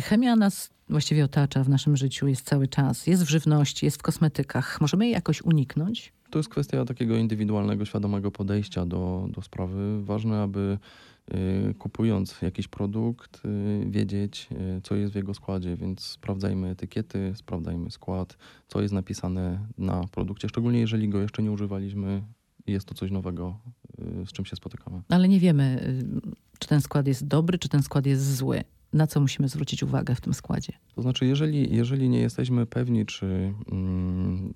Chemia nas właściwie otacza w naszym życiu, jest cały czas. Jest w żywności, jest w kosmetykach. Możemy jej jakoś uniknąć? To jest kwestia takiego indywidualnego, świadomego podejścia do, do sprawy. Ważne, aby y, kupując jakiś produkt, y, wiedzieć, y, co jest w jego składzie, więc sprawdzajmy etykiety, sprawdzajmy skład, co jest napisane na produkcie, szczególnie jeżeli go jeszcze nie używaliśmy i jest to coś nowego, z czym się spotykamy. Ale nie wiemy, czy ten skład jest dobry, czy ten skład jest zły. Na co musimy zwrócić uwagę w tym składzie? To znaczy, jeżeli, jeżeli nie jesteśmy pewni, czy mm,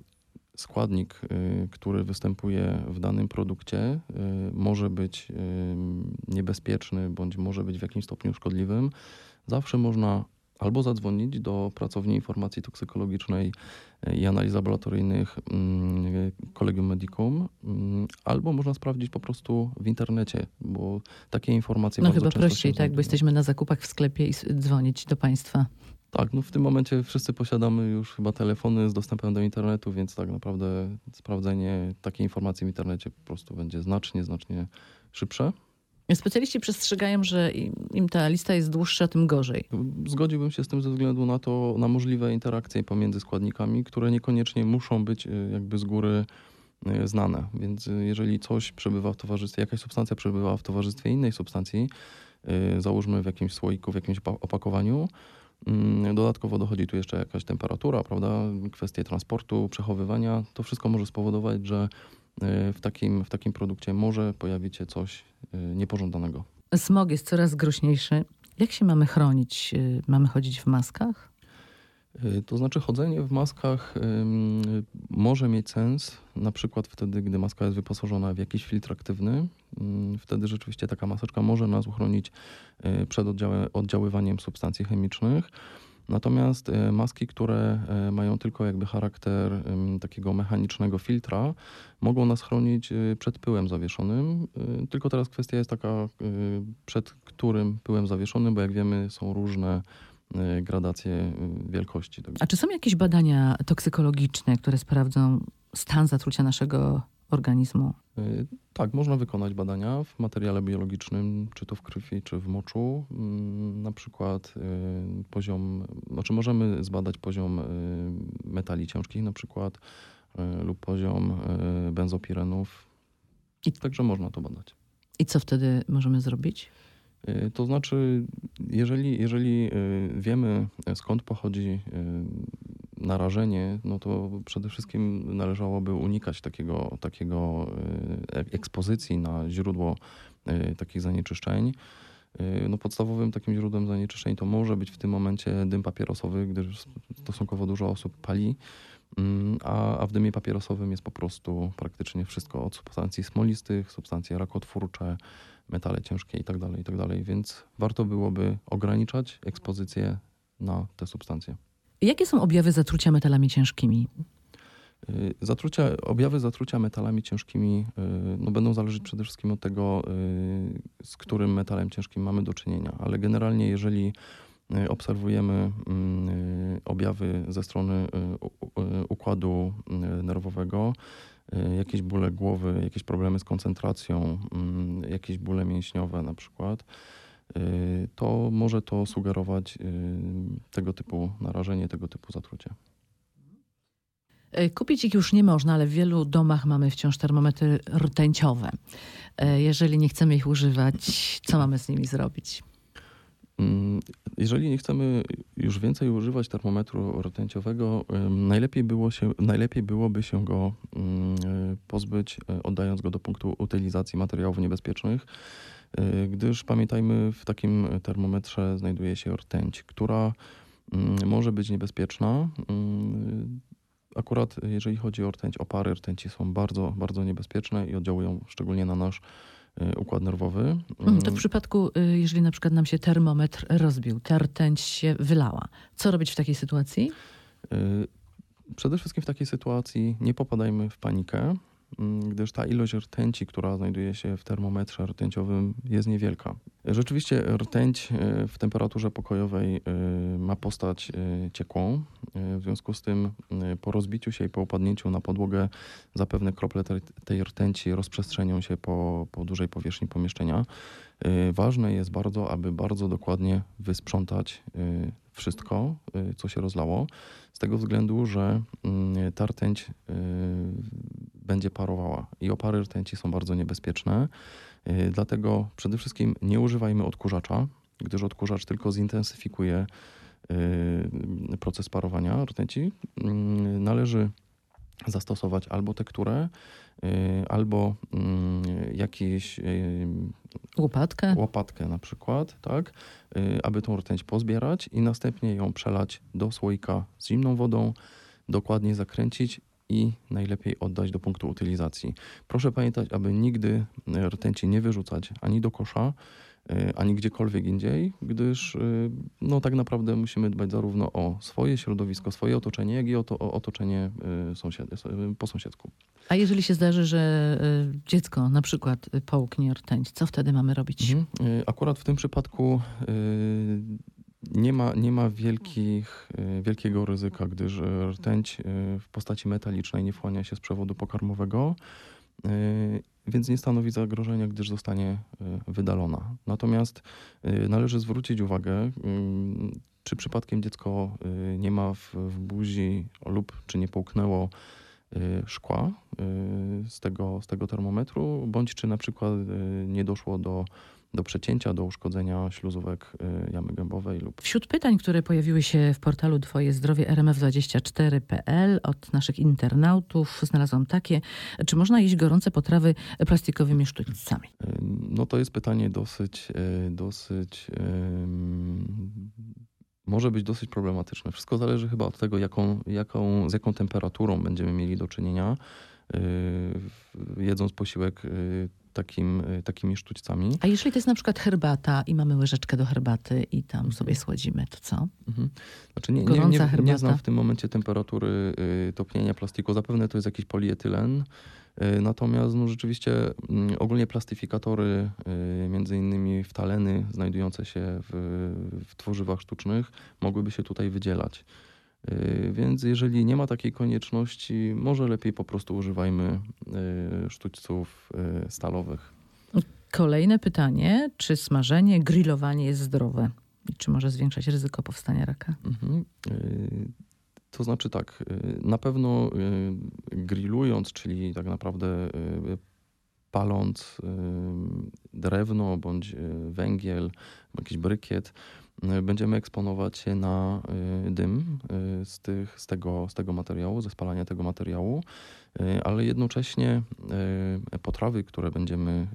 składnik, y, który występuje w danym produkcie, y, może być y, niebezpieczny bądź może być w jakimś stopniu szkodliwym, zawsze można albo zadzwonić do pracowni informacji toksykologicznej i analiz laboratoryjnych mm, Collegium Medicum, mm, albo można sprawdzić po prostu w internecie, bo takie informacje No chyba prościej, tak, bo jesteśmy na zakupach w sklepie i dzwonić do państwa. Tak, no w tym momencie wszyscy posiadamy już chyba telefony z dostępem do internetu, więc tak naprawdę sprawdzenie takiej informacji w internecie po prostu będzie znacznie, znacznie szybsze. Specjaliści przestrzegają, że im ta lista jest dłuższa, tym gorzej. Zgodziłbym się z tym ze względu na to, na możliwe interakcje pomiędzy składnikami, które niekoniecznie muszą być y, jakby z góry y, znane. Więc y, jeżeli coś przebywa w towarzystwie, jakaś substancja przebywa w towarzystwie innej substancji, załóżmy w jakimś słoiku, w jakimś opa- opakowaniu, mm, dodatkowo dochodzi tu jeszcze jakaś temperatura, prawda, kwestie transportu, przechowywania, to wszystko może spowodować, że w takim, w takim produkcie może pojawić się coś y, niepożądanego. Smog jest coraz groźniejszy. Jak się mamy chronić? Y, Mamy chodzić w maskach? Y, To znaczy chodzenie w maskach może mieć sens, na przykład wtedy, gdy maska jest wyposażona w jakiś filtr aktywny. Wtedy rzeczywiście taka maseczka może nas uchronić y, przed oddziaływaniem substancji chemicznych. Natomiast y, maski, które y, mają tylko jakby charakter takiego mechanicznego filtra, mogą nas chronić y, przed pyłem zawieszonym. Tylko teraz kwestia jest taka, przed którym pyłem zawieszonym, bo jak wiemy są różne gradacje wielkości. A czy są jakieś badania toksykologiczne, które sprawdzą stan zatrucia naszego organizmu? Y, Tak, można wykonać badania w materiale biologicznym, czy to w krwi, czy w moczu. Mm, Na przykład y, poziom, znaczy możemy zbadać poziom y, metali ciężkich na przykład lub poziom benzopirenów. I- Także można to badać. I co wtedy możemy zrobić? To znaczy, jeżeli, jeżeli wiemy skąd pochodzi narażenie, no to przede wszystkim należałoby unikać takiego, takiego ek- ekspozycji na źródło y, takich zanieczyszczeń. Y, No podstawowym takim źródłem zanieczyszczeń to może być w tym momencie dym papierosowy, gdyż stosunkowo dużo osób pali, Mm, a, a w dymie papierosowym jest po prostu praktycznie wszystko od substancji smolistych, substancje rakotwórcze, metale ciężkie itd., itd., więc warto byłoby ograniczać ekspozycję na te substancje. Jakie są objawy zatrucia metalami ciężkimi? Y, Zatrucia, objawy zatrucia metalami ciężkimi y, no, będą zależeć przede wszystkim od tego, y, z którym metalem ciężkim mamy do czynienia, ale generalnie jeżeli obserwujemy mm, objawy ze strony układu nerwowego, jakieś bóle głowy, jakieś problemy z koncentracją, mm, jakieś bóle mięśniowe na przykład, to może to sugerować y, tego typu narażenie, tego typu zatrucie. E, Kupić ich już nie można, ale w wielu domach mamy wciąż termometry rtęciowe. Jeżeli nie chcemy ich używać, co mamy z nimi zrobić? Mm, Jeżeli nie chcemy już więcej używać termometru rtęciowego, najlepiej, było się, najlepiej byłoby się go mm, y, pozbyć, y, oddając go do punktu utylizacji materiałów niebezpiecznych, y, gdyż pamiętajmy, w takim termometrze znajduje się rtęć, która mm, może być niebezpieczna. Akurat jeżeli chodzi o rtęć, opary rtęci są bardzo, bardzo niebezpieczne i oddziałują szczególnie na nasz układ nerwowy. Mm, To w przypadku, y, jeżeli na przykład nam się termometr rozbił, ta rtęć się wylała. Co robić w takiej sytuacji? Y, Przede wszystkim w takiej sytuacji nie popadajmy w panikę, mm, gdyż ta ilość rtęci, która znajduje się w termometrze rtęciowym jest niewielka. Rzeczywiście rtęć y, w temperaturze pokojowej y, ma postać y, ciekłą. W związku z tym y, po rozbiciu się i po upadnięciu na podłogę zapewne krople tej, rtęci rozprzestrzenią się po, po dużej powierzchni pomieszczenia. Y, Ważne jest bardzo, aby bardzo dokładnie wysprzątać y, wszystko, co się rozlało, z tego względu, że mm, ta rtęć będzie parowała i opary rtęci są bardzo niebezpieczne. Dlatego przede wszystkim nie używajmy odkurzacza, gdyż odkurzacz tylko zintensyfikuje proces parowania rtęci. Mm, Należy zastosować albo tekturę, y, albo mm, jakieś y, Łopatkę? łopatkę na przykład, tak, y, aby tą rtęć pozbierać i następnie ją przelać do słoika z zimną wodą, dokładnie zakręcić i najlepiej oddać do punktu utylizacji. Proszę pamiętać, aby nigdy y, rtęci nie wyrzucać ani do kosza, y, ani gdziekolwiek indziej, gdyż y, no, tak naprawdę musimy dbać zarówno o swoje środowisko, swoje otoczenie, jak i o, to, o otoczenie y, sąsiad, y, po sąsiedzku. A jeżeli się zdarzy, że y, dziecko na przykład y, połknie rtęć, co wtedy mamy robić? Mhm. Y, Akurat w tym przypadku y, nie ma, nie ma wielkich, y, wielkiego ryzyka, gdyż y, rtęć y, w postaci metalicznej nie wchłania się z przewodu pokarmowego, y, więc nie stanowi zagrożenia, gdyż zostanie y, wydalona. Natomiast y, należy zwrócić uwagę, y, czy przypadkiem dziecko y, nie ma w, w buzi lub czy nie połknęło szkła y, z tego, z tego termometru, bądź czy na przykład y, nie doszło do, do przecięcia, do uszkodzenia śluzówek y, jamy gębowej lub Wśród pytań, które pojawiły się w portalu Twoje Zdrowie rmf24.pl od naszych internautów, znalazłam takie. Czy można jeść gorące potrawy plastikowymi sztućcami? Y, No to jest pytanie dosyć, y, dosyć, może być dosyć problematyczne. Wszystko zależy chyba od tego, jaką, jaką, z jaką temperaturą będziemy mieli do czynienia, y, w- jedząc posiłek y, takim, y, takimi sztućcami. A jeżeli to jest na przykład herbata i mamy łyżeczkę do herbaty i tam sobie słodzimy, to co? Mhm. Znaczy nie, nie, nie, nie znam w tym momencie temperatury y, topnienia plastiku. Zapewne to jest jakiś polietylen. Y, Natomiast no, rzeczywiście mm, ogólnie plastyfikatory, y, między innymi wtaleny znajdujące się w, w tworzywach sztucznych, mogłyby się tutaj wydzielać. Y, Więc jeżeli nie ma takiej konieczności, może lepiej po prostu używajmy sztućców stalowych. Kolejne pytanie, czy smażenie, grillowanie jest zdrowe? I czy może zwiększać ryzyko powstania raka? Mhm. To znaczy tak, y, na pewno y, grillując, czyli tak naprawdę y, paląc drewno bądź węgiel, jakiś brykiet, będziemy eksponować się na dym z, tych, z, tego, z tego materiału, ze spalania tego materiału, ale jednocześnie potrawy, które będziemy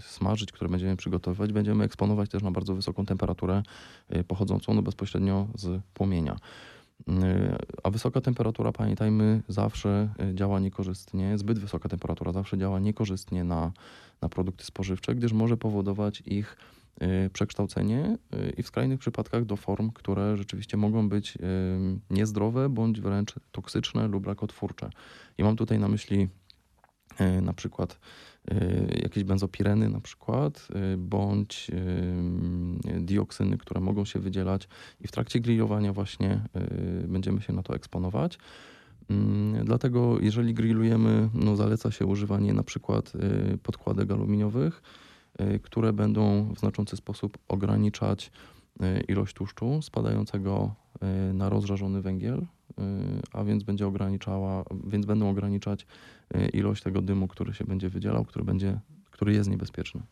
smażyć, które będziemy przygotowywać, będziemy eksponować też na bardzo wysoką temperaturę pochodzącą no bezpośrednio z płomienia. A wysoka temperatura, pamiętajmy, zawsze y, działa niekorzystnie, zbyt wysoka temperatura zawsze działa niekorzystnie na, na produkty spożywcze, gdyż może powodować ich y, przekształcenie y, i w skrajnych przypadkach do form, które rzeczywiście mogą być niezdrowe bądź wręcz toksyczne lub rakotwórcze. I mam tutaj na myśli na przykład jakieś benzopireny na przykład, bądź dioksyny, które mogą się wydzielać i w trakcie grillowania właśnie y, będziemy się na to eksponować. Mm, Dlatego jeżeli grillujemy, no zaleca się używanie na przykład y, podkładek aluminiowych, y, które będą w znaczący sposób ograniczać ilość tłuszczu spadającego na rozżarzony węgiel, a więc będzie ograniczała, więc będą ograniczać ilość tego dymu, który się będzie wydzielał, który będzie, który jest niebezpieczny.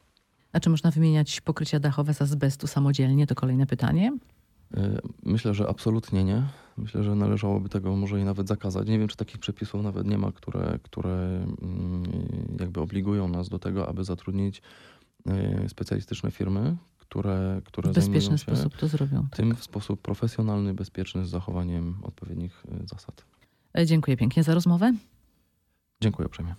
A czy można wymieniać pokrycia dachowe z azbestu samodzielnie? To kolejne pytanie. Y, Myślę, że absolutnie nie. Myślę, że należałoby tego może i nawet zakazać. Nie wiem, czy takich przepisów nawet nie ma, które, które mm, jakby obligują nas do tego, aby zatrudnić y, specjalistyczne firmy, które, które W bezpieczny sposób to zrobią. tym w sposób profesjonalny, bezpieczny, z zachowaniem odpowiednich y, zasad. E, Dziękuję pięknie za rozmowę. Dziękuję uprzejmie.